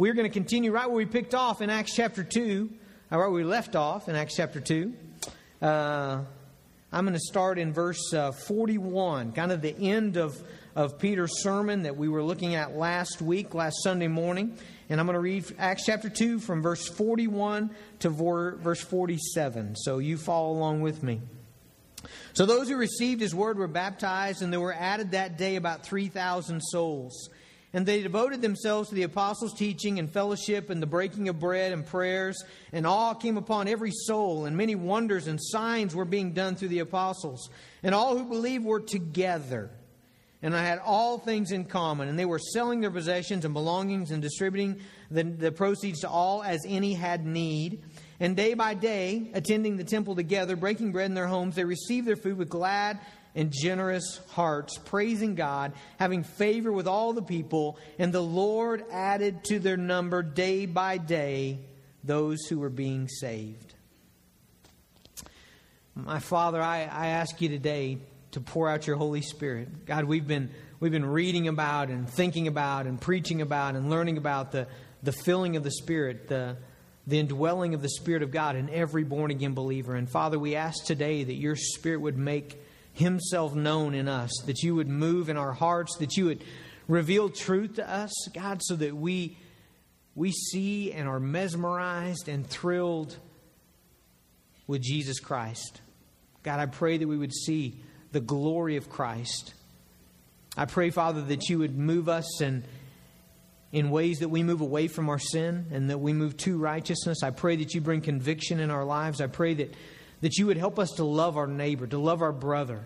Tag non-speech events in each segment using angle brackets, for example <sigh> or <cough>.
We're going to continue right where we picked off in Acts chapter 2, or where we left off in Acts chapter 2. Uh, I'm going to start in verse uh, 41, kind of the end of, of Peter's sermon that we were looking at last week, last Sunday morning. And I'm going to read Acts chapter 2 from verse 41 to verse 47. So you follow along with me. So those who received his word were baptized, and there were added that day about 3,000 souls. And they devoted themselves to the apostles' teaching and fellowship and the breaking of bread and prayers. And awe came upon every soul, and many wonders and signs were being done through the apostles. And all who believed were together. And I had all things in common. And they were selling their possessions and belongings and distributing the, the proceeds to all as any had need. And day by day, attending the temple together, breaking bread in their homes, they received their food with glad and generous hearts, praising God, having favor with all the people, and the Lord added to their number day by day those who were being saved. My Father, I, I ask you today to pour out your Holy Spirit. God, we've been, we've been reading about and thinking about and preaching about and learning about the, the filling of the Spirit, the, the indwelling of the Spirit of God in every born again believer. And Father, we ask today that your Spirit would make Himself known in us, that you would move in our hearts, that you would reveal truth to us, God, so that we, we see and are mesmerized and thrilled with Jesus Christ. God, I pray that we would see the glory of Christ. I pray, Father, that you would move us and in ways that we move away from our sin and that we move to righteousness. I pray that you bring conviction in our lives. I pray that that you would help us to love our neighbor, to love our brother.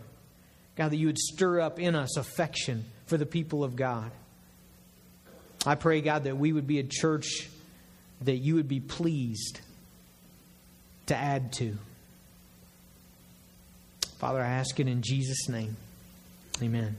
God, that you would stir up in us affection for the people of God. I pray, God, that we would be a church that you would be pleased to add to. Father, I ask it in Jesus' name. Amen.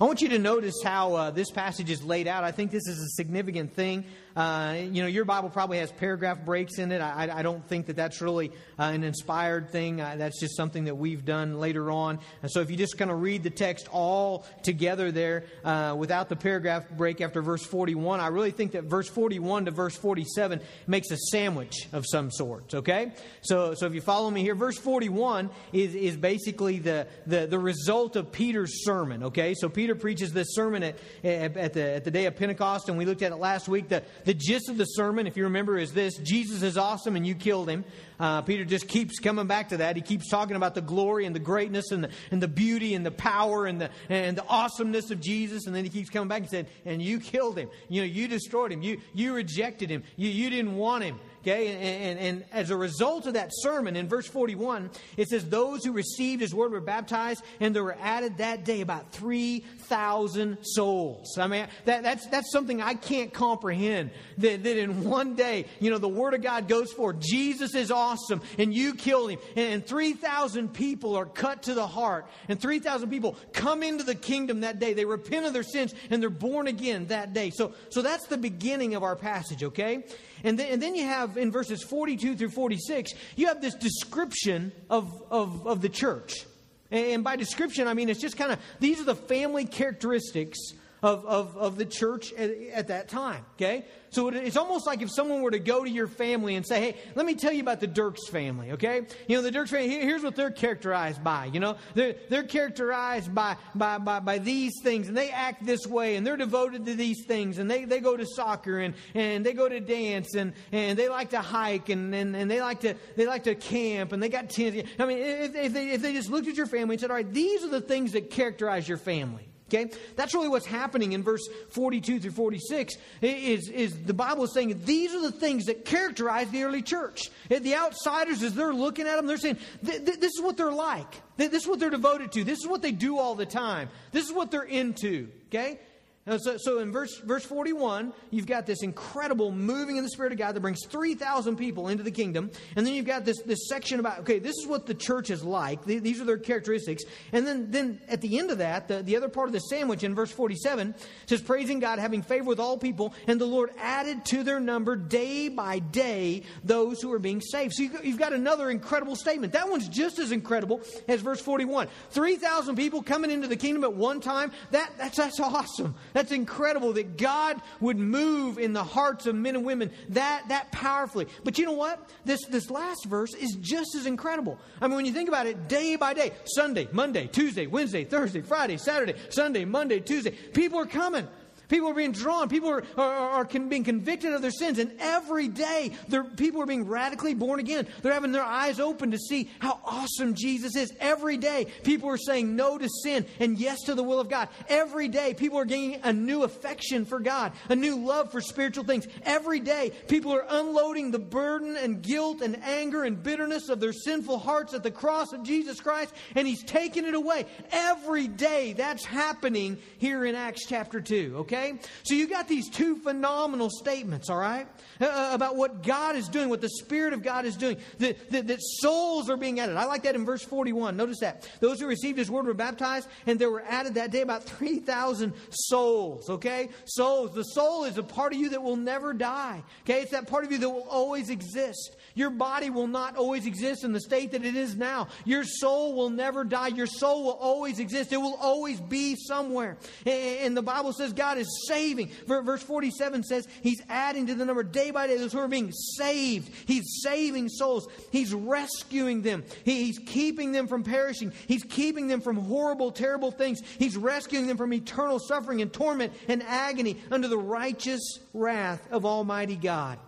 I want you to notice how uh, this passage is laid out. I think this is a significant thing. Uh, you know, your Bible probably has paragraph breaks in it. I, I don't think that that's really uh, an inspired thing. Uh, that's just something that we've done later on. And so if you just kind of read the text all together there uh, without the paragraph break after verse 41, I really think that verse 41 to verse 47 makes a sandwich of some sort. Okay? So, so if you follow me here, verse 41 is, is basically the, the, the result of Peter's sermon. Okay? So Peter preaches this sermon at, at, the, at the day of Pentecost, and we looked at it last week. The, the gist of the sermon, if you remember, is this Jesus is awesome and you killed him. Uh, Peter just keeps coming back to that. He keeps talking about the glory and the greatness and the, and the beauty and the power and the, and the awesomeness of Jesus. And then he keeps coming back and said, And you killed him. You know, you destroyed him. You, you rejected him. You, you didn't want him. Okay, and, and, and, as a result of that sermon, in verse 41, it says, Those who received his word were baptized, and there were added that day about 3,000 souls. I mean, that, that's, that's something I can't comprehend. That, that in one day, you know, the word of God goes forth. Jesus is awesome, and you killed him. And, and 3,000 people are cut to the heart, and 3,000 people come into the kingdom that day. They repent of their sins, and they're born again that day. So, so that's the beginning of our passage, okay? And then, and then you have in verses 42 through 46, you have this description of, of, of the church. And by description, I mean it's just kind of these are the family characteristics of, of, of the church at, at that time. Okay? So it's almost like if someone were to go to your family and say, hey, let me tell you about the Dirks family, okay? You know, the Dirks family, here's what they're characterized by, you know? They're, they're characterized by, by, by, by these things, and they act this way, and they're devoted to these things, and they, they go to soccer, and, and they go to dance, and, and they like to hike, and, and, and they, like to, they like to camp, and they got tents. I mean, if, if, they, if they just looked at your family and said, all right, these are the things that characterize your family. Okay? That's really what's happening in verse 42 through 46 is, is the Bible is saying these are the things that characterize the early church. Eh, the outsiders, as they're looking at them, they're saying, this is what they're like. This is what they're devoted to. This is what they do all the time. This is what they're into. Okay? So, so, in verse, verse 41, you've got this incredible moving in the Spirit of God that brings 3,000 people into the kingdom. And then you've got this, this section about, okay, this is what the church is like. These are their characteristics. And then, then at the end of that, the, the other part of the sandwich in verse 47 says, praising God, having favor with all people, and the Lord added to their number day by day those who are being saved. So you've got another incredible statement. That one's just as incredible as verse 41. 3,000 people coming into the kingdom at one time. That, that's, that's awesome. That's incredible that God would move in the hearts of men and women that, that powerfully. But you know what? This, this last verse is just as incredible. I mean, when you think about it, day by day, Sunday, Monday, Tuesday, Wednesday, Thursday, Friday, Saturday, Sunday, Monday, Tuesday, people are coming. People are being drawn. People are, are, are, being convicted of their sins. And every day, people are being radically born again. They're having their eyes open to see how awesome Jesus is. Every day, people are saying no to sin and yes to the will of God. Every day, people are gaining a new affection for God, a new love for spiritual things. Every day, people are unloading the burden and guilt and anger and bitterness of their sinful hearts at the cross of Jesus Christ, and He's taking it away. Every day, that's happening here in Acts chapter 2, okay? Okay? So you got these two phenomenal statements, all right? Uh, uh, about what God is doing, what the Spirit of God is doing, that, that, that souls are being added. I like that in verse 41. Notice that. Those who received His word were baptized, and there were added that day about 3,000 souls, okay? Souls. The soul is a part of you that will never die, okay? It's that part of you that will always exist. Your body will not always exist in the state that it is now. Your soul will never die. Your soul will always exist. It will always be somewhere. And the Bible says God is saving. Verse 47 says He's adding to the number day by day those who are being saved. He's saving souls. He's rescuing them. He's keeping them from perishing. He's keeping them from horrible, terrible things. He's rescuing them from eternal suffering and torment and agony under the righteous wrath of Almighty God.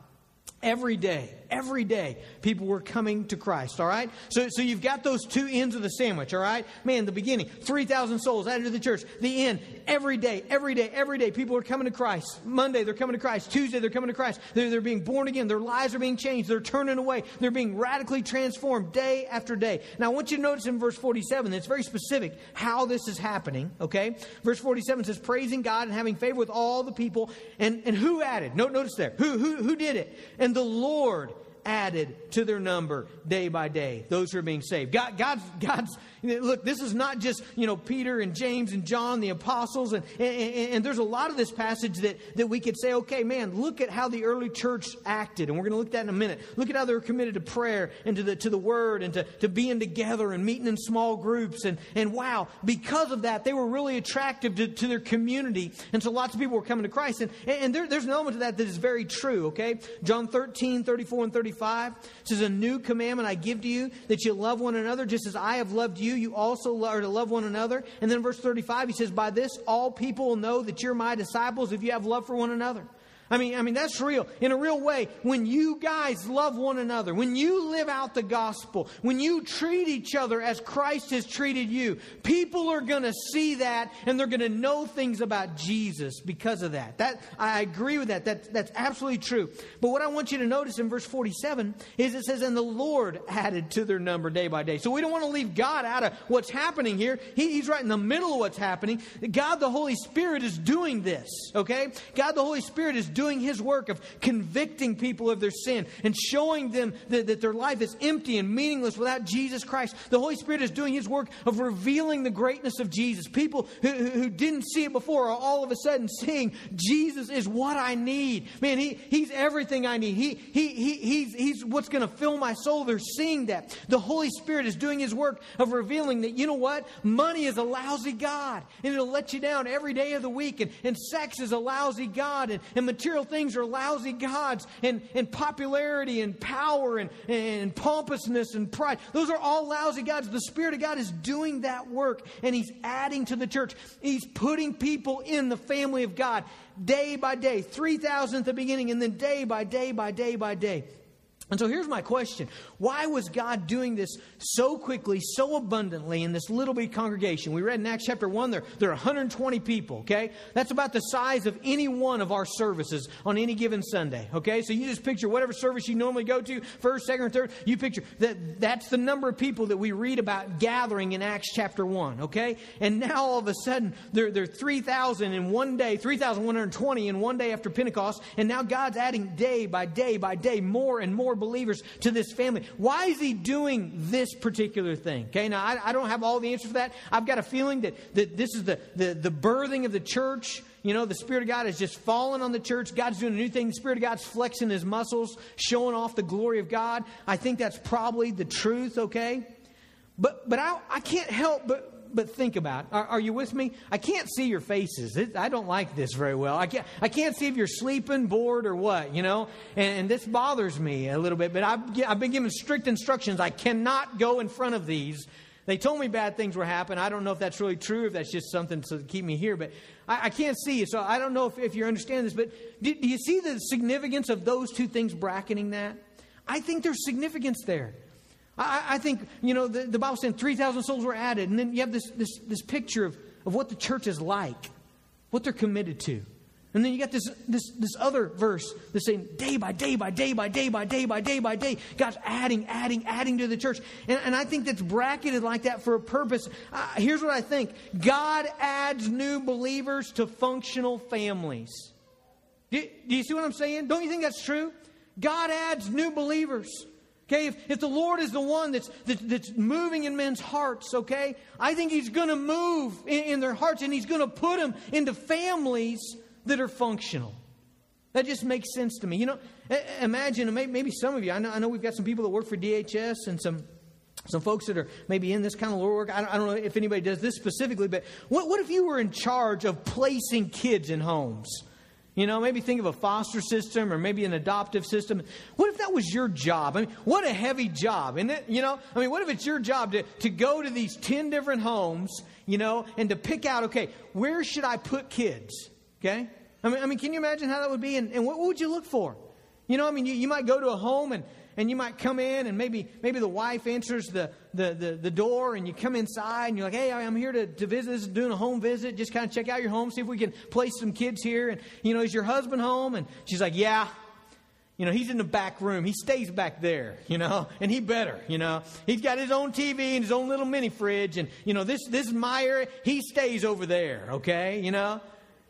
Every day, every day, people were coming to Christ, all right? So, so you've got those two ends of the sandwich, all right? Man, the beginning, 3,000 souls added to the church. The end, every day, every day, every day, people are coming to Christ. Monday, they're coming to Christ. Tuesday, they're coming to Christ. They're, they're being born again. Their lives are being changed. They're turning away. They're being radically transformed day after day. Now, I want you to notice in verse 47, it's very specific how this is happening, okay? Verse 47 says, praising God and having favor with all the people. And, and who added? No, notice there. Who, who, who did it? And the Lord added to their number day by day, those who are being saved. God, God's, God's Look, this is not just, you know, Peter and James and John, the apostles. And, and, and, there's a lot of this passage that, that we could say, okay, man, look at how the early church acted. And we're going to look at that in a minute. Look at how they were committed to prayer and to the, to the word and to, to being together and meeting in small groups. And, and wow, because of that, they were really attractive to, to their community. And so lots of people were coming to Christ. And, and there, there's an element to that that is very true, okay? John 13, 34 and 35 says, A new commandment I give to you, that you love one another just as I have loved you you also are to love one another. And then verse 35, he says, By this all people will know that you're my disciples if you have love for one another. I mean, I mean, that's real. In a real way, when you guys love one another, when you live out the gospel, when you treat each other as Christ has treated you, people are going to see that and they're going to know things about Jesus because of that. That I agree with that. that. That's absolutely true. But what I want you to notice in verse 47 is it says, And the Lord added to their number day by day. So we don't want to leave God out of what's happening here. He, he's right in the middle of what's happening. God the Holy Spirit is doing this, okay? God the Holy Spirit is doing his work of convicting people of their sin and showing them that, that their life is empty and meaningless without Jesus Christ. The Holy Spirit is doing his work of revealing the greatness of Jesus. People who, who didn't see it before are all of a sudden seeing Jesus is what I need. Man, he, he's everything I need. He, he, he, he's, he's what's going to fill my soul. They're seeing that. The Holy Spirit is doing his work of revealing that, you know what? Money is a lousy God and it'll let you down every day of the week. And, and sex is a lousy God and, and material material things are lousy gods, and, and popularity and power and, and pompousness and pride. Those are all lousy gods. The Spirit of God is doing that work, and He's adding to the church. He's putting people in the family of God day by day, 3,000 at the beginning, and then day by day by day by day. And so here's my question. Why was God doing this so quickly, so abundantly in this little bitty congregation? We read in Acts chapter 1, there, there are 120 people, okay? That's about the size of any one of our services on any given Sunday, okay? So you just picture whatever service you normally go to, first, second, or third, you picture that that's the number of people that we read about gathering in Acts chapter 1, okay? And now all of a sudden, there, there are 3,000 in one day, 3,120 in one day after Pentecost, and now God's adding day by day by day more and more believers to this family. Why is he doing this particular thing? Okay, now I, I don't have all the answers for that. I've got a feeling that, that this is the, the, the birthing of the church. You know, the Spirit of God has just fallen on the church. God's doing a new thing. The Spirit of God's flexing his muscles, showing off the glory of God. I think that's probably the truth, okay? But, but I, I can't help but, but think about. Are, are, you with me? I can't see your faces. It, I don't like this very well. I can't, I can't see if you're sleeping, bored, or what, you know? And, and this bothers me a little bit, but I've, I've been given strict instructions. I cannot go in front of these. They told me bad things were happening. I don't know if that's really true, if that's just something to keep me here, but I, I can't see you, so I don't know if, if you understand this. But do, do you see the significance of those two things bracketing that? I think there's significance there. I, I think, you know, the, the Bible said 3,000 souls were added, and then you have this, this, this picture of, of what the church is like, what they're committed to. And then you got this, this, this other verse that's saying day by day by day by day by day by day by day, God's adding, adding, adding to the church. And, and I think that's bracketed like that for a purpose. Uh, here's what I think God adds new believers to functional families. Do, do you see what I'm saying? Don't you think that's true? God adds new believers. Okay, if, if the Lord is the one that's, that, that's moving in men's hearts, okay, I think He's going to move in, in their hearts and He's going to put them into families that are functional. That just makes sense to me. You know, imagine, maybe some of you, I know, I know we've got some people that work for DHS and some some folks that are maybe in this kind of work. I don't, I don't know if anybody does this specifically, but what, what if you were in charge of placing kids in homes? You know, maybe think of a foster system or maybe an adoptive system. What if that was your job? I mean, what a heavy job, isn't? You know, I mean, what if it's your job to, to go to these 10 different homes, you know, and to pick out, okay, where should I put kids? Okay? I mean, I mean can you imagine how that would be? And, and what, what would you look for? You know, I mean, you, you might go to a home and, and you might come in and maybe maybe the wife answers the, the, the, the, door and you come inside and you're like, hey, I'm here to, to visit. This is doing a home visit. Just kind of check out your home, see if we can place some kids here. And, you know, is your husband home? And she's like, yeah. You know, he's in the back room. He stays back there, you know, <laughs> and he better, you know. He's got his own TV and his own little mini fridge. And, you know, this, this area. He stays over there, okay, you know.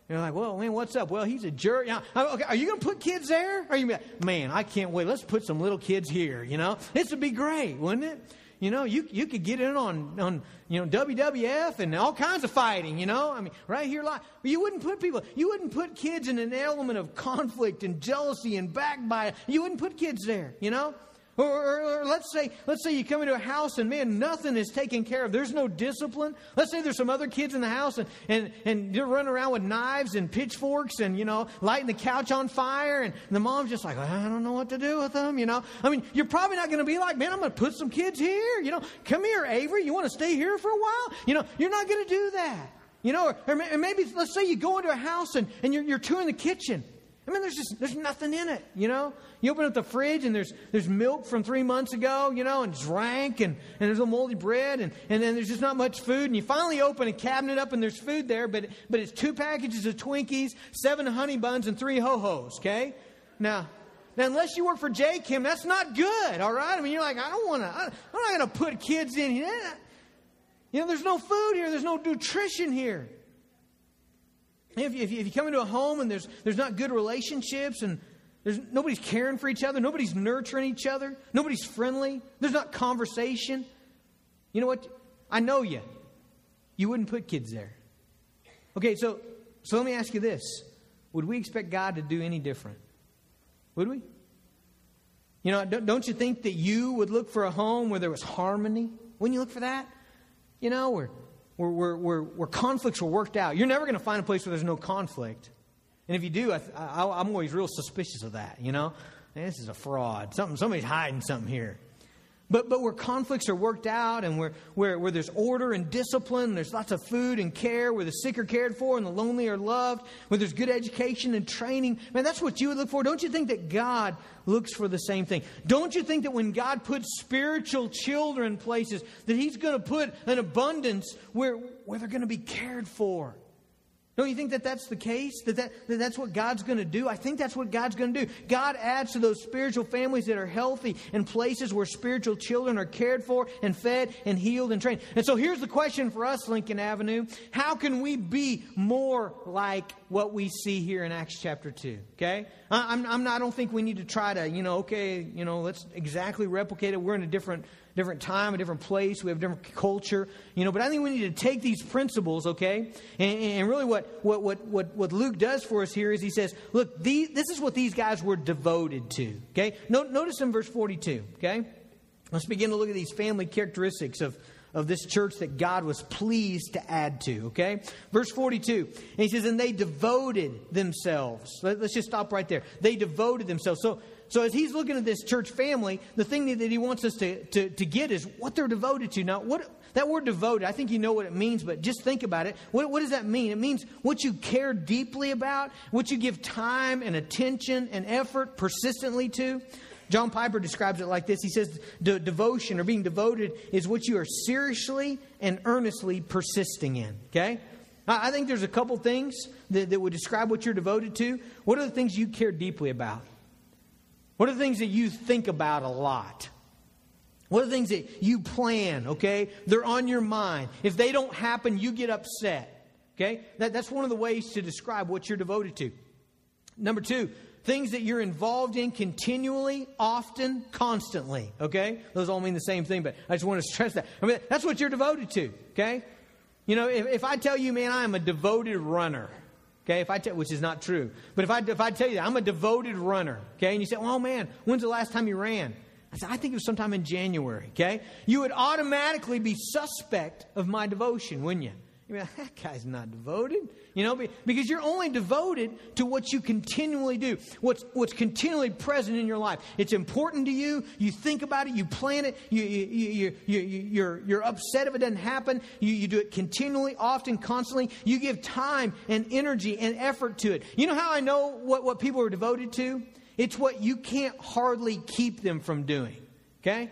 You're like, well, man, what's up? Well, he's a jerk. okay, are you going to put kids there? Are you, man, I can't wait. Let's put some little kids here. You know, this would be great, wouldn't it? You know, you you could get in on on you know WWF and all kinds of fighting. You know, I mean, right here, like you wouldn't put people, you wouldn't put kids in an element of conflict and jealousy and backbite. You wouldn't put kids there. You know, or, or, or, let's say, let's say you come into a house and man, nothing is taken care of. There's no discipline. Let's say there's some other kids in the house and, and, and they're running around with knives and pitchforks and, you know, lighting the couch on fire. And the mom's just like, I don't know what to do with them, you know. I mean, you're probably not going to be like, man, I'm going to put some kids here. You know, come here, Avery. You want to stay here for a while? You know, you're not going to do that. You know, or, or maybe let's say you go into a house and, and you're, you're touring the kitchen I mean, there's just there's nothing in it, you know. You open up the fridge and there's there's milk from three months ago, you know, and it's rank, and, and there's a moldy bread, and, and then there's just not much food. And you finally open a cabinet up and there's food there, but but it's two packages of Twinkies, seven honey buns, and three ho hos. Okay, now. Now, unless you work for J. Kim, that's not good, all right? I mean, you're like, I don't want to, I'm not going to put kids in here. You know, there's no food here, there's no nutrition here. If you, if you, come into a home and there's, there's not good relationships and there's, nobody's caring for each other, nobody's nurturing each other, nobody's friendly, there's not conversation, you know what? I know you. You wouldn't put kids there. Okay, so, so let me ask you this Would we expect God to do any different? Would we? You know, don't, don't you think that you would look for a home where there was harmony? Wouldn't you look for that? You know, where where, where, where, where conflicts were worked out. You're never going to find a place where there's no conflict. And if you do, I, I, I'm always real suspicious of that, you know? this is a fraud. Something, somebody's hiding something here. But, but where conflicts are worked out and where, where, where there's order and discipline, there's lots of food and care, where the sick are cared for and the lonely are loved, where there's good education and training, man, that's what you would look for. Don't you think that God looks for the same thing? Don't you think that when God puts spiritual children places, that He's going to put an abundance where, where they're going to be cared for? Don't you think that that's the case? That, that, that that's what God's going to do? I think that's what God's going to do. God adds to those spiritual families that are healthy and places where spiritual children are cared for and fed and healed and trained. And so here's the question for us, Lincoln Avenue. How can we be more like what we see here in Acts chapter 2? Okay? I'm, I'm not, I don't think we need to try to, you know, okay, you know, let's exactly replicate it. We're in a different different time, a different place. We have a different culture, you know. But I think we need to take these principles, okay, and, and really what, what, what, what, what Luke does for us here is he says, look, these, this is what these guys were devoted to, okay. No, notice in verse 42, okay. Let's begin to look at these family characteristics of, of this church that God was pleased to add to. Okay? Verse 42. And he says, And they devoted themselves. Let, us just stop right there. They devoted themselves. So, so as he's looking at this church family, the thing that he wants us to, to, to get is what they're devoted to. Now, what that word devoted, I think you know what it means, but just think about it. What, what does that mean? It means what you care deeply about, what you give time and attention and effort persistently to. John Piper describes it like this. He says, De- devotion or being devoted is what you are seriously and earnestly persisting in. Okay? I think there's a couple things that, that would describe what you're devoted to. What are the things you care deeply about? What are the things that you think about a lot? What are the things that you plan, okay? They're on your mind. If they don't happen, you get upset, okay? That, that's one of the ways to describe what you're devoted to. Number two, things that you're involved in continually, often, constantly. Okay? Those all mean the same thing, but I just want to stress that. I mean, that's what you're devoted to. Okay? You know, if, if I tell you, man, I am a devoted runner, okay, if I tell, which is not true, but if I, if I tell you that I'm a devoted runner, okay, and you say, oh man, when's the last time you ran? I said, I think it was sometime in January, okay? You would automatically be suspect of my devotion, wouldn't you? You'd be like, that guy's not devoted. You know, because you're only devoted to what you continually do, what's, what's continually present in your life. It's important to you. You think about it. You plan it. You, you, you, you, you're, you're upset if it doesn't happen. You, you do it continually, often, constantly. You give time and energy and effort to it. You know how I know what, what people are devoted to? It's what you can't hardly keep them from doing. Okay?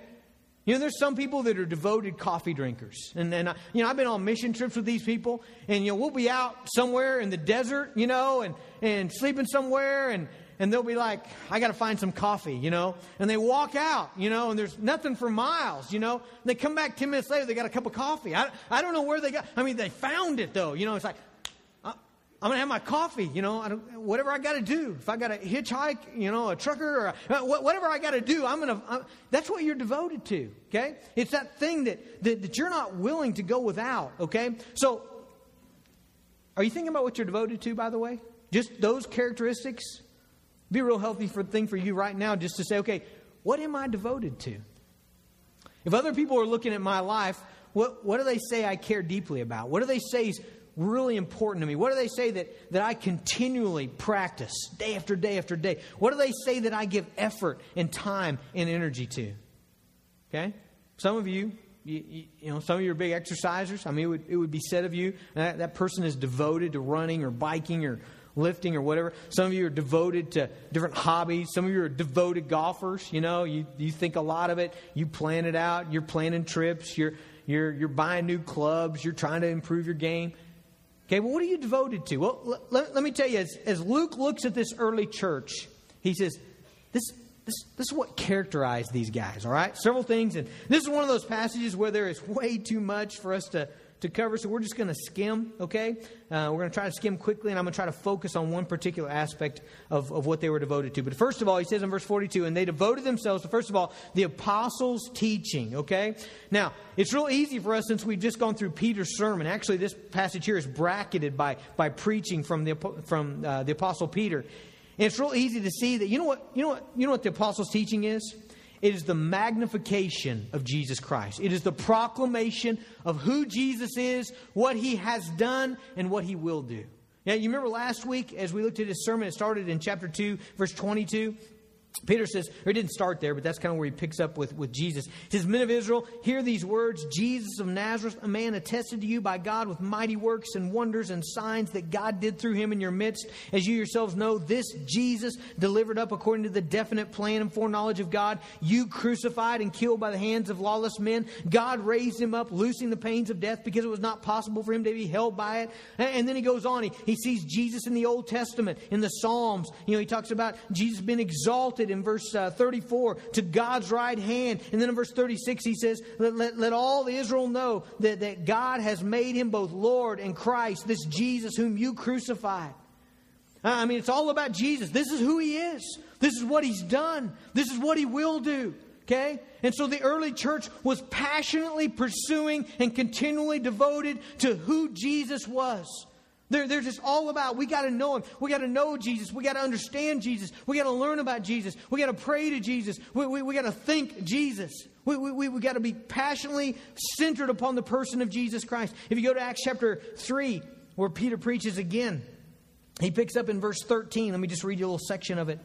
You know, there's some people that are devoted coffee drinkers. And, and I, you know, I've been on mission trips with these people, and, you know, we'll be out somewhere in the desert, you know, and, and sleeping somewhere, and, and they'll be like, I got to find some coffee, you know. And they walk out, you know, and there's nothing for miles, you know. And they come back 10 minutes later, they got a cup of coffee. I, I don't know where they got, I mean, they found it, though. You know, it's like, I'm to have my coffee, you know, I whatever I got to do. If I got to hitchhike, you know, a trucker or a, uh, whatever I got to do, I'm going to, that's what you're devoted to, okay? It's that thing that, that, that you're not willing to go without, okay? So, are you thinking about what you're devoted to, by the way? Just those characteristics? Be a real healthy for, thing for you right now just to say, okay, what am I devoted to? If other people are looking at my life, what, what do they say I care deeply about? What do they say is really important to me? What do they say that, that I continually practice day after day after day? What do they say that I give effort and time and energy to? Okay? Some of you, you, you, know, some of you are big exercisers. I mean, it would, it would be said of you that, that person is devoted to running or biking or lifting or whatever. Some of you are devoted to different hobbies. Some of you are devoted golfers. You know, you, you think a lot of it. You plan it out. You're planning trips. You're, you're, you're buying new clubs. You're trying to improve your game. Okay, well, what are you devoted to? Well, let, let me tell you, as, as Luke looks at this early church, he says, this, this, this is what characterized these guys, all right? Several things. And this is one of those passages where there is way too much for us to to cover, so we're just going to skim, okay? Uh, we're going to try to skim quickly, and I'm going to try to focus on one particular aspect of, of what they were devoted to. But first of all, he says in verse 42, and they devoted themselves to, first of all, the apostles' teaching, okay? Now, it's real easy for us since we've just gone through Peter's sermon. Actually, this passage here is bracketed by, by preaching from, the, from uh, the apostle Peter. And it's real easy to see that, you know what, you know what, you know what the apostles' teaching is? It is the magnification of Jesus Christ. It is the proclamation of who Jesus is, what he has done, and what he will do. Now, you remember last week as we looked at his sermon, it started in chapter 2, verse 22. Peter says, or he didn't start there, but that's kind of where he picks up with, with Jesus. He says, Men of Israel, hear these words Jesus of Nazareth, a man attested to you by God with mighty works and wonders and signs that God did through him in your midst. As you yourselves know, this Jesus, delivered up according to the definite plan and foreknowledge of God, you crucified and killed by the hands of lawless men. God raised him up, loosing the pains of death because it was not possible for him to be held by it. And, then he goes on. He, he sees Jesus in the Old Testament, in the Psalms. You know, he talks about Jesus being exalted in verse uh, 34 to God's right hand. And then in verse 36, he says, let, let, let all Israel know that, that God has made him both Lord and Christ, this Jesus whom you crucified. I mean, it's all about Jesus. This is who he is. This is what he's done. This is what he will do. Okay? And so the early church was passionately pursuing and continually devoted to who Jesus was. They're, they're just all about we got to know him. We got to know Jesus. We got to understand Jesus. We got to learn about Jesus. We got to pray to Jesus. We, we, we got to think Jesus. We, we, we, we got to be passionately centered upon the person of Jesus Christ. If you go to Acts chapter 3, where Peter preaches again, he picks up in verse 13. Let me just read you a little section of it.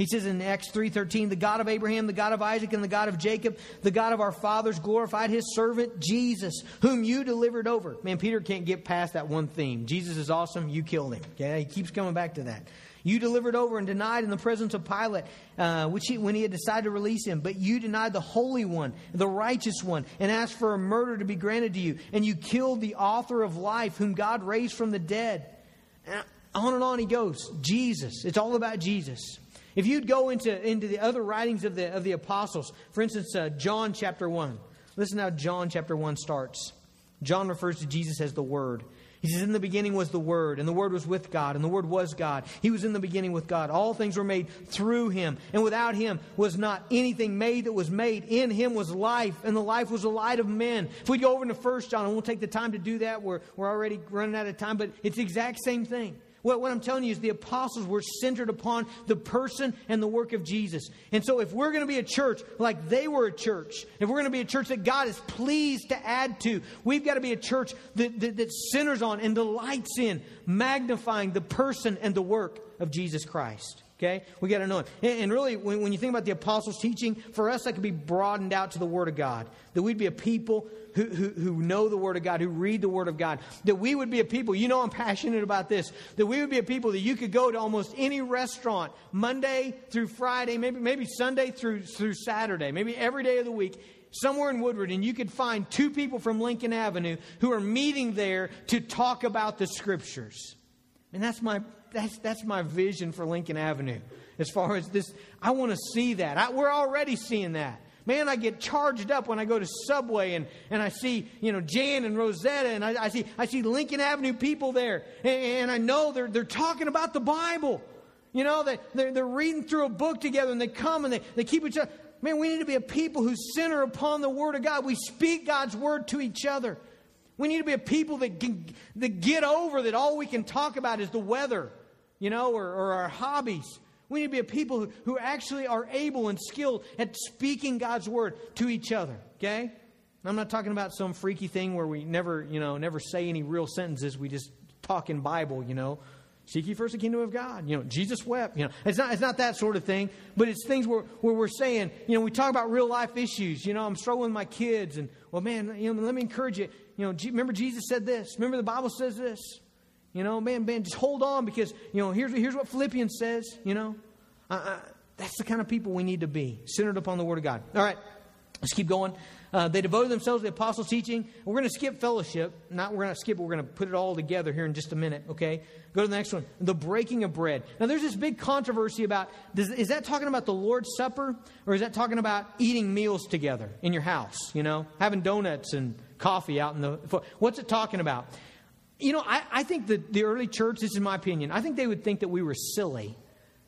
He says in Acts 3:13, "The God of Abraham, the God of Isaac, and the God of Jacob, the God of our fathers glorified his servant Jesus, whom you delivered over." Man, Peter can't get past that one theme. Jesus is awesome, you killed him. Okay? He keeps coming back to that. You delivered over and denied in the presence of Pilate, uh, which he, when he had decided to release him. But you denied the Holy One, the righteous one, and asked for a murder to be granted to you. And you killed the author of life, whom God raised from the dead. And on and on he goes. Jesus. It's all about Jesus. If you'd go into, into the other writings of the, of the apostles, for instance, uh, John chapter 1, listen how John chapter 1 starts. John refers to Jesus as the Word. He says, In the beginning was the Word, and the Word was with God, and the Word was God. He was in the beginning with God. All things were made through Him, and without Him was not anything made that was made. In Him was life, and the life was the light of men. If we go over into First John, and we'll take the time to do that, we're, we're already running out of time, but it's the exact same thing. What, what I'm telling you is the apostles were centered upon the person and the work of Jesus. And so, if we're going to be a church like they were a church, if we're going to be a church that God is pleased to add to, we've got to be a church that, that, that centers on and delights in magnifying the person and the work of Jesus Christ. Okay? We got to know it. And, really, when, when you think about the apostles' teaching, for us, that could be broadened out to the Word of God. That we'd be a people who, who, who know the Word of God, who read the Word of God. That we would be a people, you know, I'm passionate about this, that we would be a people that you could go to almost any restaurant, Monday through Friday, maybe, maybe Sunday through, through Saturday, maybe every day of the week somewhere in Woodward, and you could find two people from Lincoln Avenue who are meeting there to talk about the scriptures. And that's my that's, that's my vision for Lincoln Avenue. As far as this, I want to see that. I, we're already seeing that. Man, I get charged up when I go to Subway and, and I see, you know, Jan and Rosetta and I, I see, I see Lincoln Avenue people there. And, and, I know they're, they're talking about the Bible. You know, they, they're, they're reading through a book together and they come and they, they keep each other. Man, we need to be a people who center upon the Word of God. We speak God's Word to each other. We need to be a people that, can, that get over that all we can talk about is the weather you know, or, or our hobbies. We need to be a people who, who actually are able and skilled at speaking God's word to each other, okay? I'm not talking about some freaky thing where we never, you know, never say any real sentences. We just talk in Bible, you know. Seek ye first the kingdom of God. You know, Jesus wept. You know, it's not, it's not that sort of thing, but it's things where, where we're saying, you know, we talk about real life issues. You know, I'm struggling with my kids, and, well, man, you know, let me encourage you. You know, remember Jesus said this. Remember the Bible says this. You know, man, man, just hold on because, you know, here's, here's what Philippians says, you know. Uh, uh, that's the kind of people we need to be, centered upon the Word of God. All right, let's keep going. Uh, they devoted themselves to the apostles' teaching. We're going to skip fellowship. Not we're going to skip. We're going to put it all together here in just a minute. Okay. Go to the next one. The breaking of bread. Now, there's this big controversy about does, is that talking about the Lord's Supper or is that talking about eating meals together in your house? You know, having donuts and coffee out in the. What's it talking about? You know, I, I think that the early church, this is my opinion, I think they would think that we were silly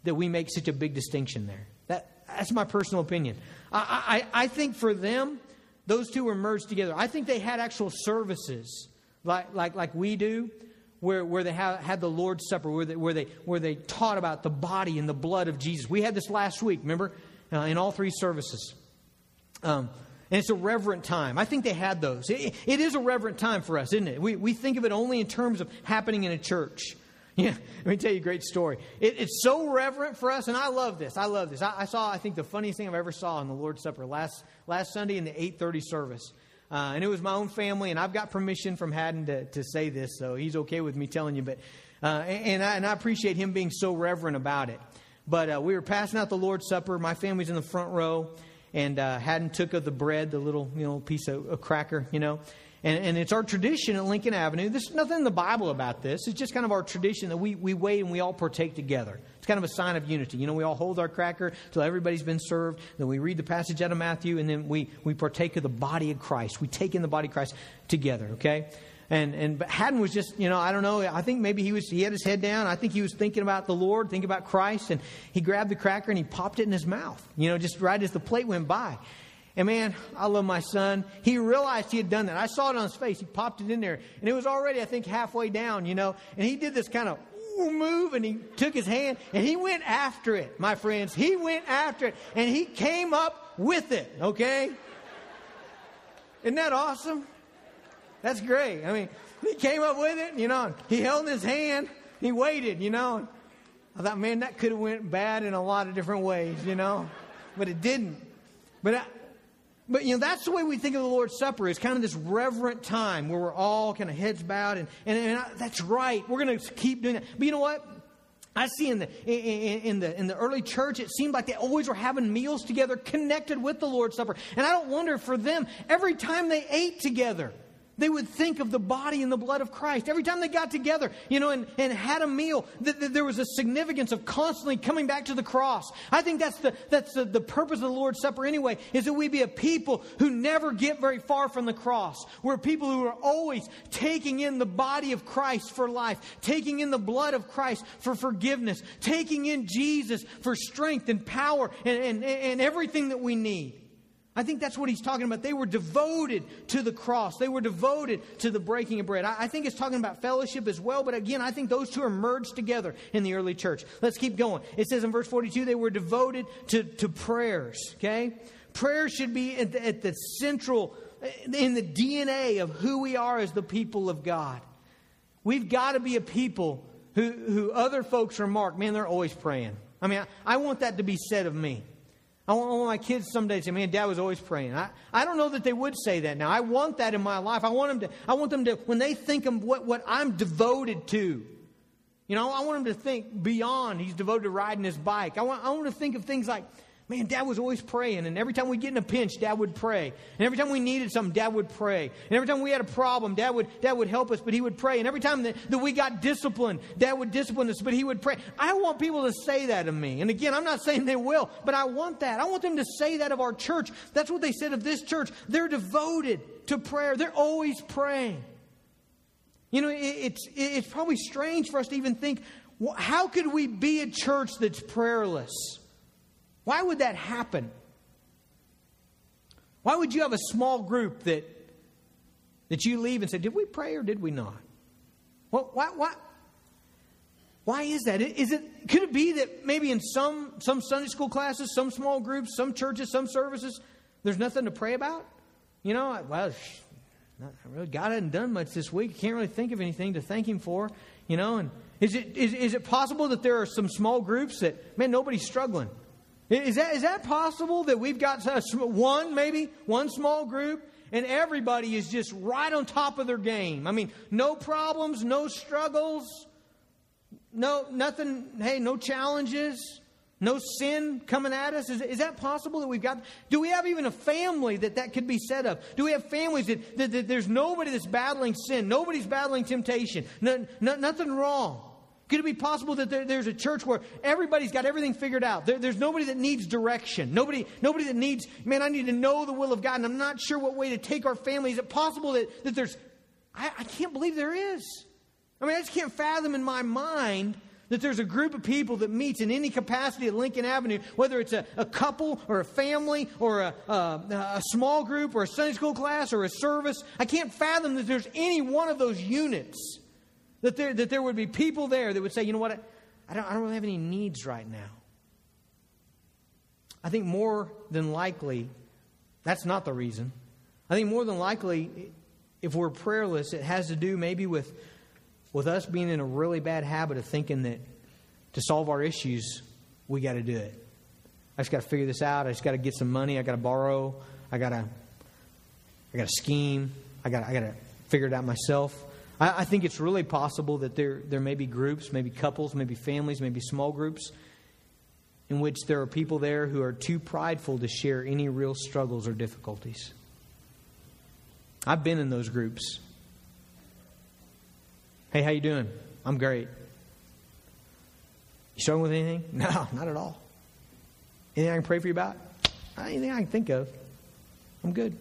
that we make such a big distinction there. That, that's my personal opinion. I, I, I think for them, those two were merged together. I think they had actual services like, like, like we do, where, where they have, had the Lord's Supper, where they, where, they, where they taught about the body and the blood of Jesus. We had this last week, remember, uh, in all three services. Um, and it's a reverent time. I think they had those. It, it is a reverent time for us, isn't it? We, we think of it only in terms of happening in a church. <laughs> Yeah, let me tell you a great story. It, it's so reverent for us, and I love this. I love this. I, I, saw, I think, the funniest thing I've ever saw in the Lord's Supper last last Sunday in the eight thirty service, uh, and it was my own family, and I've got permission from Haddon to, to say this, so he's okay with me telling you. But uh, and, I, and I appreciate him being so reverent about it. But uh, we were passing out the Lord's Supper. My family's in the front row, and uh, Haddon took of the bread, the little you know piece of a cracker, you know. And, and it's our tradition at Lincoln Avenue. There's nothing in the Bible about this. It's just kind of our tradition that we, we wait and we all partake together. It's kind of a sign of unity. You know, we all hold our cracker till everybody's been served. Then we read the passage out of Matthew, and then we, we partake of the body of Christ. We take in the body of Christ together, okay? And and but Haddon was just, you know, I don't know. I think maybe he was he had his head down. I think he was thinking about the Lord, thinking about Christ, and he grabbed the cracker and he popped it in his mouth. You know, just right as the plate went by. And man, I love my son. He realized he had done that. I saw it on his face. He popped it in there. And it was already, I think, halfway down, you know. And he did this kind of move and he took his hand and he went after it, my friends. He went after it and he came up with it, okay? Isn't that awesome? That's great. I mean, he came up with it, you know, he held his hand, he waited, you know. I thought, man, that could have went bad in a lot of different ways, you know, but it didn't. But I, but you know that's the way we think of the Lord's Supper. It's kind of this reverent time where we're all kind of heads bowed, and and, and I, that's right. We're going to keep doing that. But you know what? I see in the in, in, the in the early church, it seemed like they always were having meals together, connected with the Lord's Supper. And I don't wonder for them every time they ate together, they would think of the body and the blood of Christ. Every time they got together, you know, and, and had a meal, th- th- there was a significance of constantly coming back to the cross. I think that's the, that's the, the purpose of the Lord's Supper anyway, is that we be a people who never get very far from the cross. We're people who are always taking in the body of Christ for life, taking in the blood of Christ for forgiveness, taking in Jesus for strength and power and, and, and everything that we need. I think that's what he's talking about. They were devoted to the cross. They were devoted to the breaking of bread. I, I, think it's talking about fellowship as well, but again, I think those two are merged together in the early church. Let's keep going. It says in verse 42 they were devoted to, to prayers, okay? Prayer should be at the, at the central, in the DNA of who we are as the people of God. We've got to be a people who, who other folks remark, man, they're always praying. I mean, I, I want that to be said of me. I want, my kids someday to say, man, dad was always praying. I, I don't know that they would say that now. I want that in my life. I want them to, I want them to, when they think of what, what I'm devoted to, you know, I want them to think beyond he's devoted to riding his bike. I want, I want to think of things like, Man, dad was always praying. And every time we get in a pinch, dad would pray. And every time we needed something, dad would pray. And every time we had a problem, dad would, dad would help us, but he would pray. And every time that, that we got disciplined, dad would discipline us, but he would pray. I want people to say that of me. And again, I'm not saying they will, but I want that. I want them to say that of our church. That's what they said of this church. They're devoted to prayer, they're always praying. You know, it, it's, it's probably strange for us to even think, how could we be a church that's prayerless? Why would that happen? Why would you have a small group that, that you leave and say, Did we pray or did we not? Well, why, why, why is that? Is it, could it be that maybe in some, some Sunday school classes, some small groups, some churches, some services, there's nothing to pray about? You know, well, really, God hadn't done much this week. Can't really think of anything to thank Him for, you know. And is it, is, is it possible that there are some small groups that, man, nobody's struggling? Is that, is that possible that we've got one, maybe, one small group, and everybody is just right on top of their game? I mean, no problems, no struggles, no, nothing, hey, no challenges, no sin coming at us? Is, is that possible that we've got? Do we have even a family that that could be said of? Do we have families that, that, that there's nobody that's battling sin? Nobody's battling temptation? No, no, nothing wrong? Could it be possible that there, there's a church where everybody's got everything figured out? There, there's nobody that needs direction. Nobody, nobody that needs, man, I need to know the will of God, and I'm not sure what way to take our family. Is it possible that, that there's, I, I can't believe there is. I mean, I just can't fathom in my mind that there's a group of people that meets in any capacity at Lincoln Avenue, whether it's a, a couple or a family or a, a, a, small group or a Sunday school class or a service. I can't fathom that there's any one of those units that there, that there would be people there that would say, you know what, I don't, I don't really have any needs right now. I think more than likely, that's not the reason. I think more than likely, if we're prayerless, it has to do maybe with, with us being in a really bad habit of thinking that to solve our issues, we got to do it. I just got to figure this out. I just got to get some money. I got to borrow. I got to I got to scheme. I got I got to figure it out myself. I, I think it's really possible that there, there may be groups, maybe couples, maybe families, maybe small groups, in which there are people there who are too prideful to share any real struggles or difficulties. I've been in those groups. Hey, how you doing? I'm great. You struggling with anything? <laughs> No, not at all. Anything I can pray for you about? Anything I can think of. I'm good.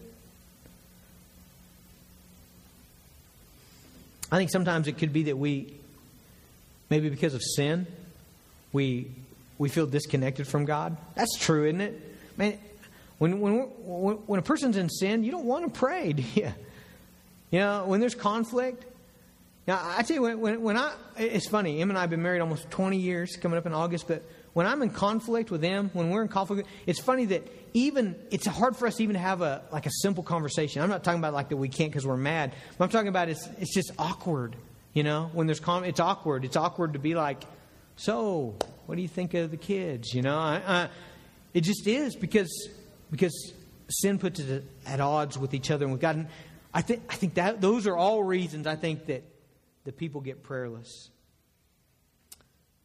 I think sometimes it could be that we, maybe because of sin, we, we feel disconnected from God. That's true, isn't it? Man, When, when, when a person's in sin, you don't want to pray, <laughs> do you? You know, when there's conflict. Now, I tell you, when, when, when I, it's funny, Em and I have been married almost 20 years, coming up in August, but when I'm in conflict with them, when we're in conflict, it's funny that even, it's hard for us even to have a, like a simple conversation. I'm not talking about like that we can't because we're mad. I'm talking about is, it's just awkward, you know, when there's, con- it's awkward. It's awkward to be like, so, what do you think of the kids? You know, I, I, it just is because, because sin puts it at odds with each other and with God. I think, I think that those are all reasons I think that the people get prayerless.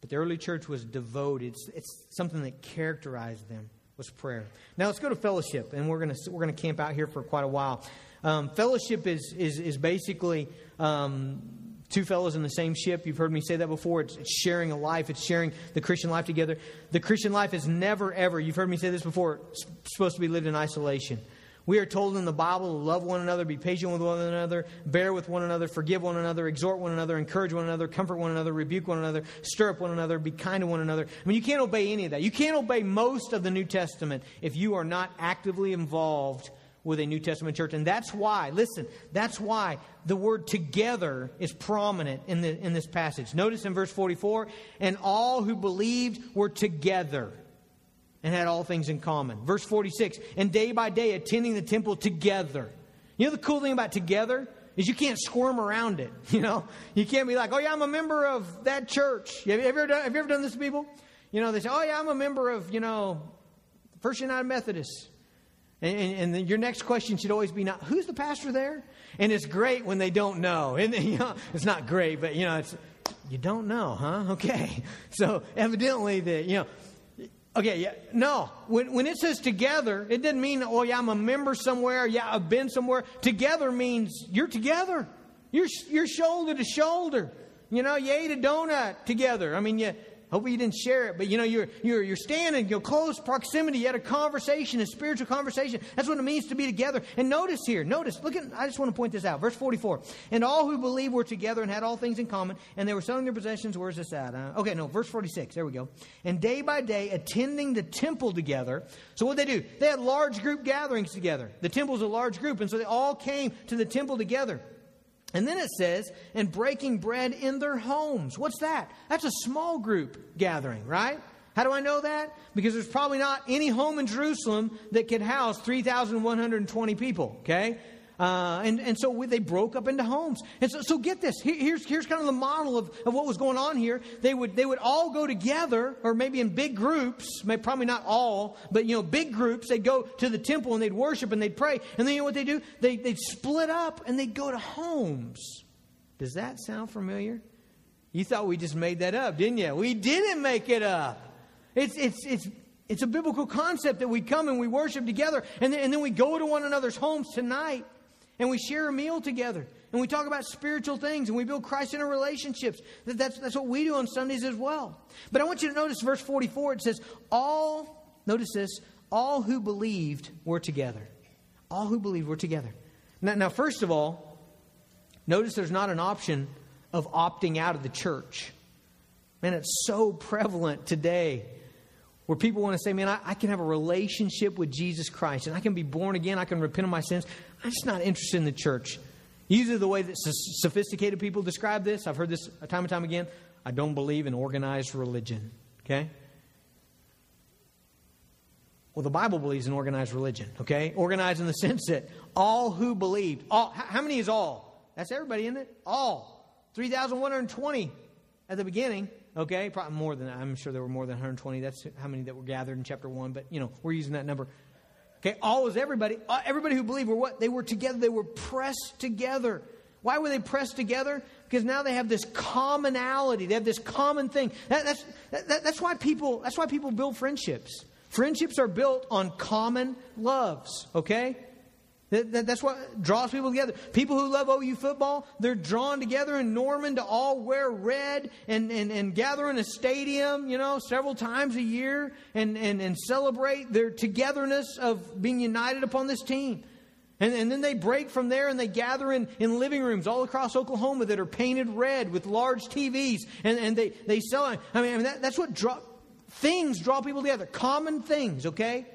But the early church was devoted. It's, it's something that characterized them was prayer. Now let's go to fellowship, and we're to we're to camp out here for quite a while. Um, fellowship is is is basically um, two fellows in the same ship. You've heard me say that before. It's, it's, sharing a life. It's sharing the Christian life together. The Christian life is never ever. You've heard me say this before. supposed to be lived in isolation. We are told in the Bible to love one another, be patient with one another, bear with one another, forgive one another, exhort one another, encourage one another, comfort one another, rebuke one another, stir up one another, be kind to one another. I mean, you can't obey any of that. You can't obey most of the New Testament if you are not actively involved with a New Testament church. And that's why, listen, that's why the word together is prominent in, the, in this passage. Notice in verse 44 and all who believed were together and had all things in common. Verse 46 and day by day attending the temple together. You know the cool thing about together? Is you can't squirm around it. <laughs> You know, you can't be like, "Oh yeah, I'm a member of that church." Have you ever done, have you ever done this to people? You know, they say, "Oh yeah, I'm a member of you know First United Methodist," and, and, and your next question should always be, "Not who's the pastor there?" And it's great when they don't know, <laughs> and you know, it's not great, but you know, it's you don't know, huh? <laughs> Okay, so evidently the you know Okay, yeah, no. When, when it says together, it doesn't mean, oh, yeah, I'm a member somewhere. Yeah, I've been somewhere. Together means you're together. You're, you're shoulder to shoulder. You know, you ate a donut together. I mean, you, Hopefully you didn't share it, but you know, you're, you're, you're standing, you're close proximity, you had a conversation, a spiritual conversation. That's what it means to be together. And notice here, notice, look at, I just want to point this out. Verse 44. And all who believed were together and had all things in common, and they were selling their possessions. Where's this at? Uh, okay, no, verse 46. There we go. And day by day, attending the temple together. So what they do? They had large group gatherings together. The temple's a large group, and so they all came to the temple together. And then it says, and breaking bread in their homes. What's that? That's a small group gathering, right? How do I know that? Because there's probably not any home in Jerusalem that could house 3,120 people, okay? Uh, and, and so we, they broke up into homes. And so, so get this. here's, here's kind of the model of, of what was going on here. They would, they would all go together, or maybe in big groups, maybe, probably not all, but, you know, big groups. They'd go to the temple and they'd worship and they'd pray. And then you know what they do? They, they'd split up and they'd go to homes. Does that sound familiar? You thought we just made that up, didn't you? We didn't make it up. It's, it's, it's, it's a biblical concept that we come and we worship together, and then, and then we go to one another's homes tonight and we share a meal together and we talk about spiritual things and we build Christ in our relationships. That's, that's what we do on Sundays as well. But I want you to notice verse 44. It says, All, notice this, all who believed were together. All who believed were together. Now, now first of all, notice there's not an option of opting out of the church. Man, it's so prevalent today where people want to say, man, I, I, can have a relationship with Jesus Christ and I can be born again, I can repent of my sins. I'm just not interested in the church. Usually, the way that sophisticated people describe this, I've heard this time and time again I don't believe in organized religion. Okay? Well, the Bible believes in organized religion, okay? Organized in the sense that all who believed, all, how many is all? That's everybody, isn't it? All. 3,120 at the beginning. Okay, probably more than. I'm sure there were more than 120. That's how many that were gathered in chapter 1, but you know, we're using that number. Okay, all was everybody. Uh, everybody who believed were what? They were together. They were pressed together. Why were they pressed together? Because now they have this commonality. They have this common thing. That, that's, that, that's, why people, that's why people build friendships. Friendships are built on common loves, okay? That, that, that's what draws people together. People who love OU football, they're drawn together in Norman to all wear red and, and, and gather in a stadium, you know, several times a year and, and, and celebrate their togetherness of being united upon this team. And, and then they break from there and they gather in, in living rooms all across Oklahoma that are painted red with large TVs and, and they, they sell. I mean, I mean that, that's what draw, things draw people together. Common things, okay?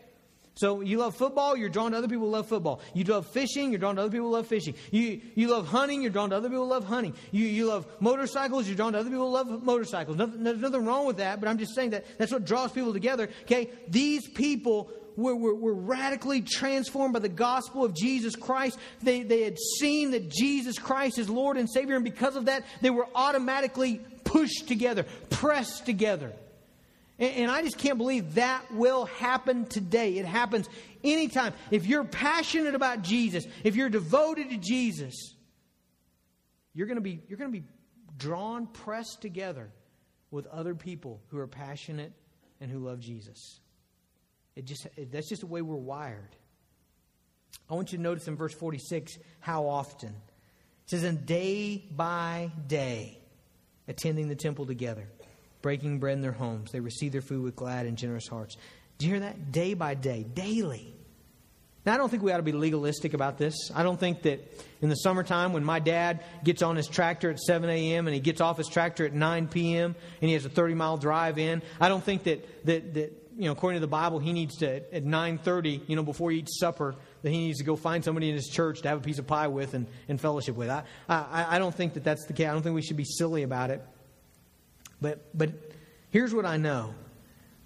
So you love football, you're drawn to other people who love football. You love fishing, you're drawn to other people who love fishing. You, you love hunting, you're drawn to other people who love hunting. You, you love motorcycles, you're drawn to other people who love motorcycles. Nothing, there's nothing wrong with that, but I'm just saying that that's what draws people together. Okay? These people were, were, were radically transformed by the gospel of Jesus Christ. They, they had seen that Jesus Christ is Lord and Savior, and because of that, they were automatically pushed together, pressed together. And, I just can't believe that will happen today. It happens anytime. If you're passionate about Jesus, if you're devoted to Jesus, you're going to be, you're going to be drawn, pressed together with other people who are passionate and who love Jesus. It just, it, that's just the way we're wired. I want you to notice in verse 46 how often. It says, and day by day, attending the temple together breaking bread in their homes. They receive their food with glad and generous hearts. Do you hear that? Day by day, daily. Now, I don't think we ought to be legalistic about this. I don't think that in the summertime, when my dad gets on his tractor at 7 a.m. and he gets off his tractor at 9 p.m. and he has a 30 mile drive in, I don't think that, that, that you know, according to the Bible, he needs to, at 9.30, you know, before he eats supper, that he needs to go find somebody in his church to have a piece of pie with and, and fellowship with. I, I, I don't think that that's the case. I don't think we should be silly about it. But, but here's what I know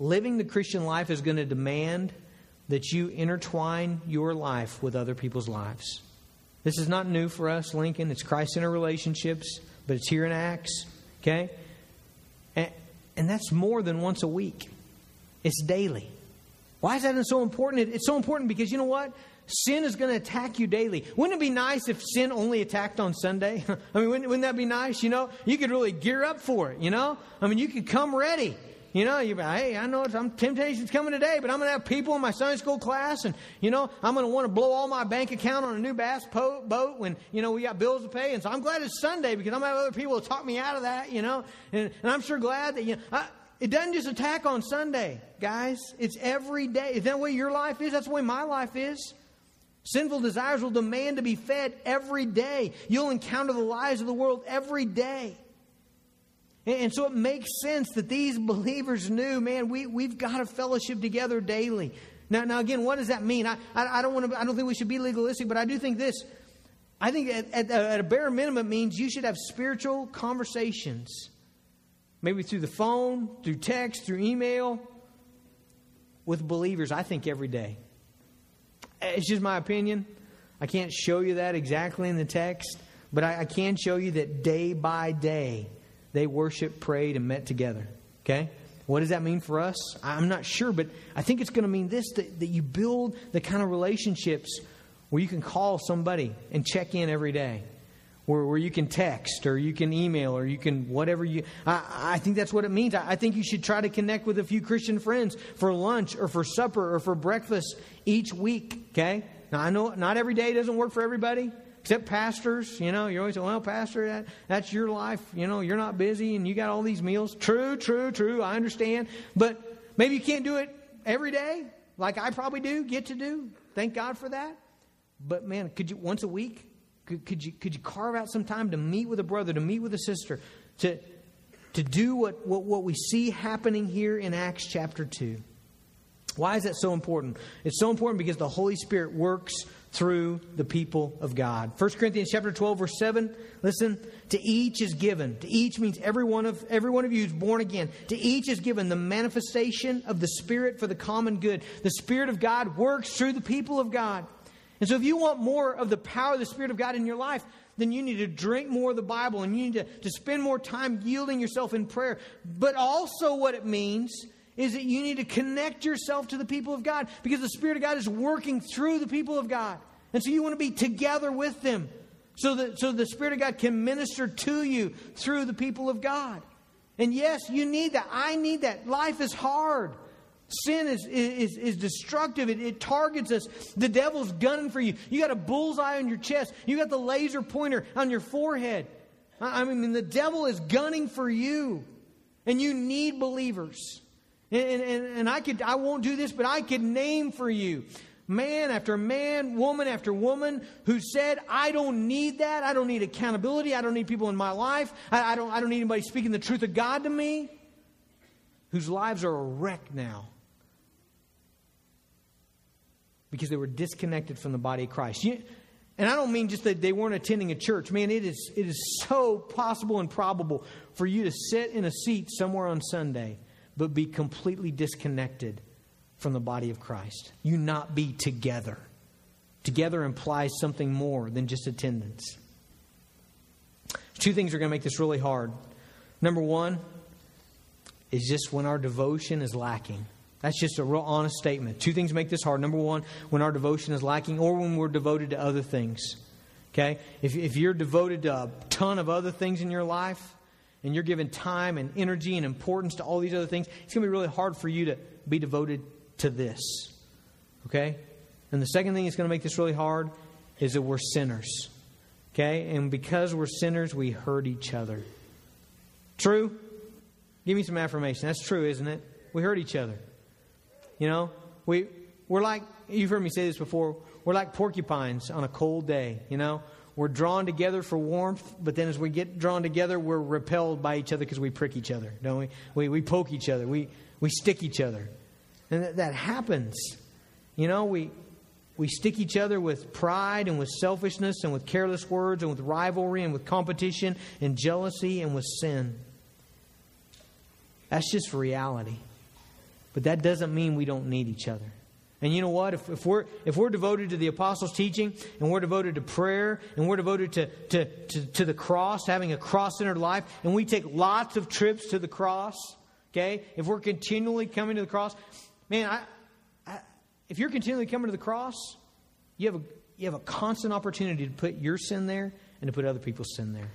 living the Christian life is going to demand that you intertwine your life with other people's lives. This is not new for us, Lincoln. It's Christ centered relationships, but it's here in Acts. Okay? And, and that's more than once a week, it's daily. Why is that so important? It's so important because you know what? Sin is going to attack you daily. Wouldn't it be nice if sin only attacked on Sunday? <laughs> I mean, wouldn't, wouldn't, that be nice? You know, you could really gear up for it. You know, I mean, you could come ready. You know, you hey, I know it's, I'm, temptation's coming today, but I'm going to have people in my Sunday school class, and you know, I'm going to want to blow all my bank account on a new bass po- boat when you know we got bills to pay, and so I'm glad it's Sunday because I'm going to have other people to talk me out of that. You know, and, and I'm sure glad that you know. I, it doesn't just attack on Sunday, guys. It's every day. Is that the way your life is? That's the way my life is. Sinful desires will demand to be fed every day. You'll encounter the lies of the world every day. And so it makes sense that these believers knew, man, we, we've got to fellowship together daily. Now, now again, what does that mean? I, I, I don't want to, I don't think we should be legalistic, but I do think this. I think at, at, uh, at a bare minimum means you should have spiritual conversations. Maybe through the phone, through text, through email, with believers, I think every day. It's just my opinion. I can't show you that exactly in the text, but I, I can show you that day by day they worshiped, prayed, and met together. Okay? What does that mean for us? I'm not sure, but I think it's going to mean this that, that you build the kind of relationships where you can call somebody and check in every day. Where, where you can text or you can email or you can whatever you. I, I think that's what it means. I, I think you should try to connect with a few Christian friends for lunch or for supper or for breakfast each week. Okay? Now, I know not every day doesn't work for everybody, except pastors. You know, you're always well, Pastor, that, that's your life. You know, you're not busy and you got all these meals. True, true, true. I understand. But maybe you can't do it every day like I probably do, get to do. Thank God for that. But man, could you once a week? Could, could, you, could you carve out some time to meet with a brother, to meet with a sister, to, to do what, what, what we see happening here in Acts chapter 2? Why is that so important? It's so important because the Holy Spirit works through the people of God. 1 Corinthians chapter 12 verse 7, listen, to each is given. To each means every one of every one of you is born again. To each is given the manifestation of the Spirit for the common good. The Spirit of God works through the people of God. And so if you want more of the power of the Spirit of God in your life, then you need to drink more of the Bible and you need to, to spend more time yielding yourself in prayer. But also what it means is that you need to connect yourself to the people of God because the Spirit of God is working through the people of God. And so you want to be together with them so that so the Spirit of God can minister to you through the people of God. And yes, you need that. I need that. Life is hard. Sin is, is, is destructive. It, it, targets us. The devil's gunning for you. You got a bullseye on your chest. You got the laser pointer on your forehead. I, mean, the devil is gunning for you. And you need believers. And, and, and I could, I won't do this, but I could name for you man after man, woman after woman who said, I don't need that. I don't need accountability. I don't need people in my life. I, I, don't, I don't need anybody speaking the truth of God to me. Whose lives are a wreck now because they were disconnected from the body of Christ. You, and I don't mean just that they weren't attending a church. Man, it is, it is so possible and probable for you to sit in a seat somewhere on Sunday, but be completely disconnected from the body of Christ. You not be together. Together implies something more than just attendance. Two things are going to make this really hard. Number one is just when our devotion is lacking. That's just a real honest statement. Two things make this hard. Number one, when our devotion is lacking or when we're devoted to other things. Okay? If, if you're devoted to a ton of other things in your life and you're giving time and energy and importance to all these other things, it's going to be really hard for you to be devoted to this. Okay? And the second thing that's going to make this really hard is that we're sinners. Okay? And because we're sinners, we hurt each other. True? Give me some affirmation. That's true, isn't it? We hurt each other. You know, we, we're like, you've heard me say this before, we're like porcupines on a cold day, you know? We're drawn together for warmth, but then as we get drawn together, we're repelled by each other because we prick each other, don't we? We, we poke each other, we, we stick each other. And that, that happens. You know, we, we stick each other with pride and with selfishness and with careless words and with rivalry and with competition and jealousy and with sin. That's just reality. But that doesn't mean we don't need each other. And you know what? If, if, we're, if we're devoted to the apostles' teaching, and we're devoted to prayer, and we're devoted to, to, to, to the cross, having a cross centered life, and we take lots of trips to the cross, okay? If we're continually coming to the cross, man, I, I, if you're continually coming to the cross, you have, a, you have a constant opportunity to put your sin there and to put other people's sin there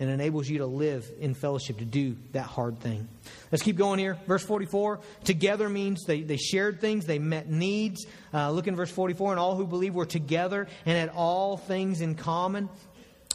and enables you to live in fellowship to do that hard thing. Let's keep going here. Verse 44 together means they, they shared things, they met needs. Uh, look in verse 44 and all who believe were together and had all things in common.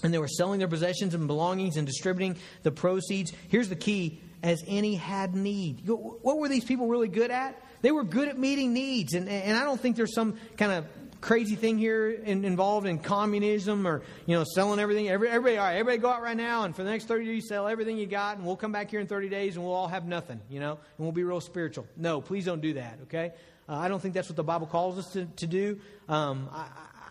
And they were selling their possessions and belongings and distributing the proceeds. Here's the key as any had need. What were these people really good at? They were good at meeting needs. And, and I don't think there's some kind of crazy thing here in, involved in communism or you know selling everything. Every, everybody, all right, everybody go out right now and for the next thirty days sell everything you got, and we'll come back here in thirty days and we'll all have nothing, you know, and we'll be real spiritual. No, please don't do that. Okay, uh, I don't think that's what the Bible calls us to, to do. Um, I,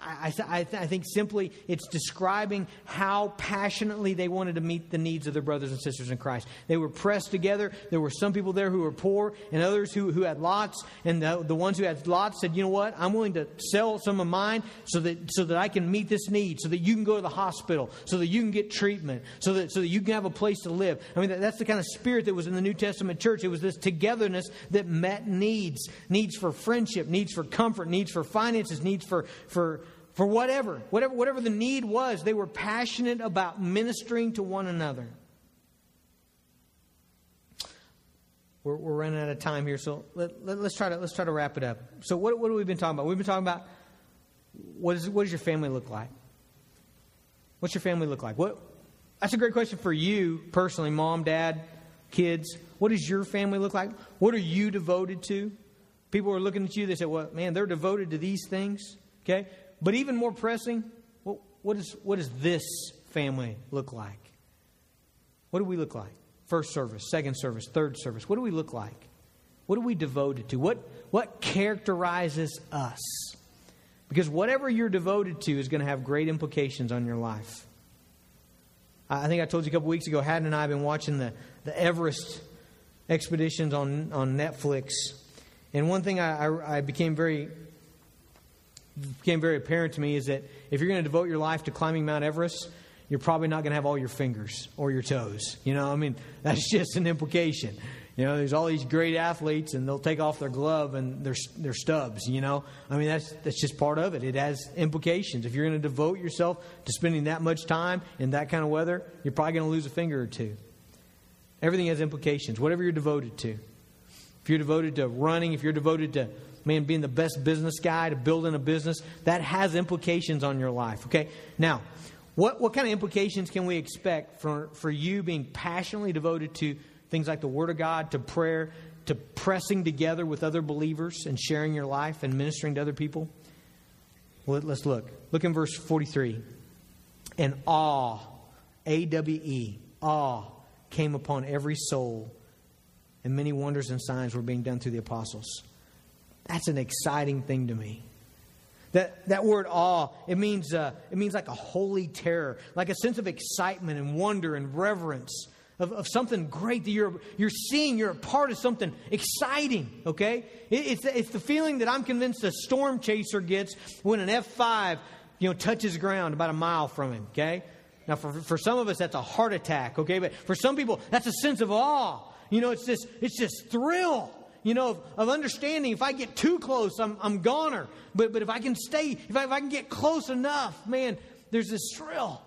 I, I, I, think simply it's describing how passionately they wanted to meet the needs of their brothers and sisters in Christ. They were pressed together. There were some people there who were poor and others who, who had lots. And the, the ones who had lots said, you know what? I'm willing to sell some of mine so that, so that I can meet this need, so that you can go to the hospital, so that you can get treatment, so that, so that you can have a place to live. I mean, that, that's the kind of spirit that was in the New Testament church. It was this togetherness that met needs needs for friendship, needs for comfort, needs for finances, needs for, for for whatever, whatever, whatever the need was, they were passionate about ministering to one another. We're, we're running out of time here, so let, us let, try to let's try to wrap it up. So, what, what have we been talking about? We've been talking about what, is, what does your family look like? What's your family look like? What? That's a great question for you personally, mom, dad, kids. What does your family look like? What are you devoted to? People are looking at you. They say, "Well, man, they're devoted to these things." Okay, but even more pressing, what, what, is, what does this family look like? What do we look like? First service, second service, third service. What do we look like? What are we devoted to? What, what characterizes us? Because whatever you're devoted to is going to have great implications on your life. I think I told you a couple weeks ago, Haddon and I have been watching the, the Everest expeditions on, on Netflix. And one thing I, I, I became very became very apparent to me is that if you're going to devote your life to climbing Mount Everest, you're probably not going to have all your fingers or your toes. You know, I mean, <laughs> that's just an implication. You know, there's all these great athletes, and they'll take off their glove and their their stubs. You know, I mean, that's that's just part of it. It has implications. If you're going to devote yourself to spending that much time in that kind of weather, you're probably going to lose a finger or two. Everything has implications. Whatever you're devoted to. If you're devoted to running, if you're devoted to man, being the best business guy, to building a business, that has implications on your life. Okay? Now, what, what kind of implications can we expect for, for you being passionately devoted to things like the Word of God, to prayer, to pressing together with other believers and sharing your life and ministering to other people? Well, let's look. Look in verse 43. And awe, A W E, awe, came upon every soul, and many wonders and signs were being done through the apostles. That's an exciting thing to me. That, that word awe, it means, uh, it means like a holy terror, like a sense of excitement and wonder and reverence of, of something great that you're, you're seeing. You're a part of something exciting, okay? It, it's, it's the feeling that I'm convinced a storm chaser gets when an F5 you know, touches ground about a mile from him, okay? Now, for, for some of us, that's a heart attack, okay? But for some people, that's a sense of awe. You know, it's this, it's this thrill you know, of, of, understanding if I get too close, I'm, I'm goner. But, but if I can stay, if I, if I can get close enough, man, there's this thrill.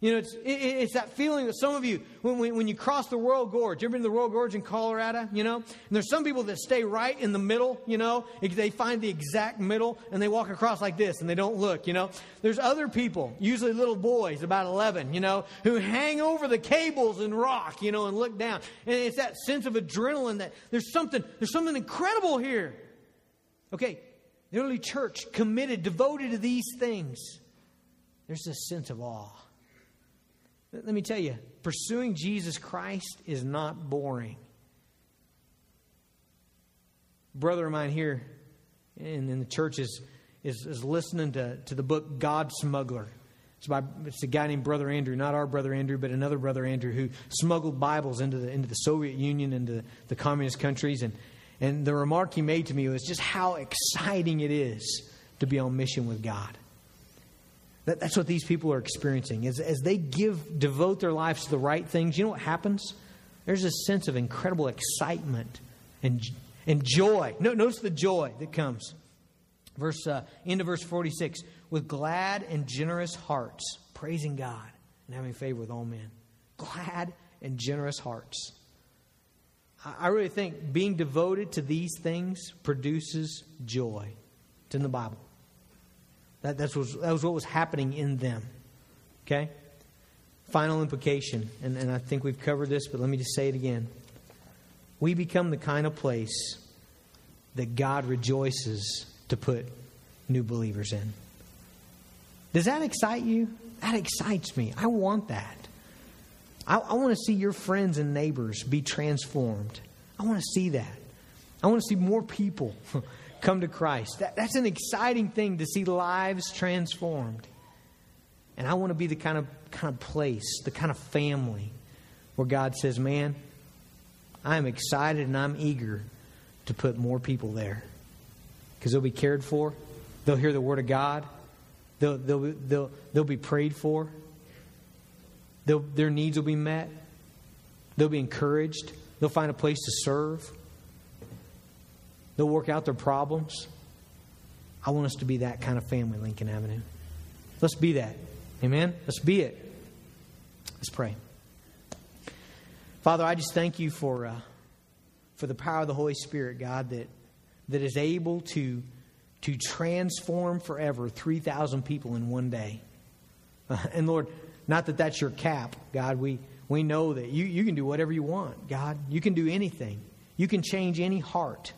You know, it's, it, it's that feeling that some of you, when, when, when you cross the Royal Gorge, you ever been to the Royal Gorge in Colorado? You know, and there's some people that stay right in the middle, you know, they find the exact middle and they walk across like this and they don't look, you know. There's other people, usually little boys, about 11, you know, who hang over the cables and rock, you know, and look down. And it's that sense of adrenaline that there's something, there's something incredible here. Okay, the early church committed, devoted to these things. There's this sense of awe. Let me tell you, pursuing Jesus Christ is not boring. brother of mine here in, in the church is, is, is listening to, to the book God's Smuggler. It's, by, it's a guy named Brother Andrew, not our Brother Andrew, but another Brother Andrew who smuggled Bibles into the, into the Soviet Union, into the communist countries. And, and the remark he made to me was just how exciting it is to be on mission with God. That, that's what these people are experiencing. As, as they give, devote their lives to the right things, you know what happens? There's a sense of incredible excitement and, and joy. No, notice the joy that comes. Verse uh, end of verse 46 with glad and generous hearts, praising God and having favor with all men. Glad and generous hearts. I, I really think being devoted to these things produces joy. It's in the Bible. That, that's was, that was what was happening in them. Okay? Final implication, and, and I think we've covered this, but let me just say it again. We become the kind of place that God rejoices to put new believers in. Does that excite you? That excites me. I want that. I, I want to see your friends and neighbors be transformed. I want to see that. I want to see more people come to Christ. That, that's an exciting thing to see lives transformed. And I want to be the kind of, kind of place, the kind of family where God says, Man, I'm excited and I'm eager to put more people there. Because they'll be cared for, they'll hear the Word of God, they'll, they'll, they'll, they'll be prayed for, they'll, their needs will be met, they'll be encouraged, they'll find a place to serve. They'll work out their problems. I want us to be that kind of family, Lincoln Avenue. Let's be that. Amen? Let's be it. Let's pray. Father, I just thank you for, uh, for the power of the Holy Spirit, God, that, that is able to, to transform forever 3,000 people in one day. Uh, <laughs> and Lord, not that that's your cap, God. We, we know that you, you can do whatever you want, God. You can do anything, you can change any heart.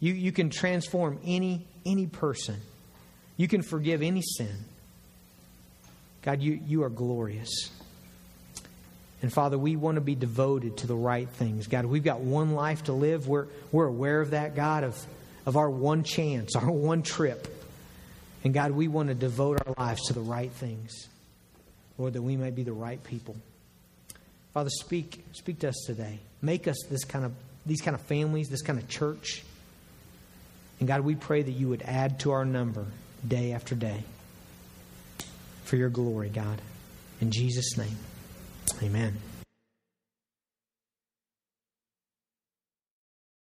You, you can transform any, any person. You can forgive any sin. God, you, you are glorious. And Father, we want to be devoted to the right things. God, we've got one life to live. We're, we're aware of that, God, of, of our one chance, <laughs> our one trip. And God, we want to devote our lives to the right things. Lord, that we may be the right people. Father, speak, speak to us today. Make us this kind of, these kind of families, this kind of church. And God, we pray that you would add to our number day after day for your glory, God. In Jesus' name, amen.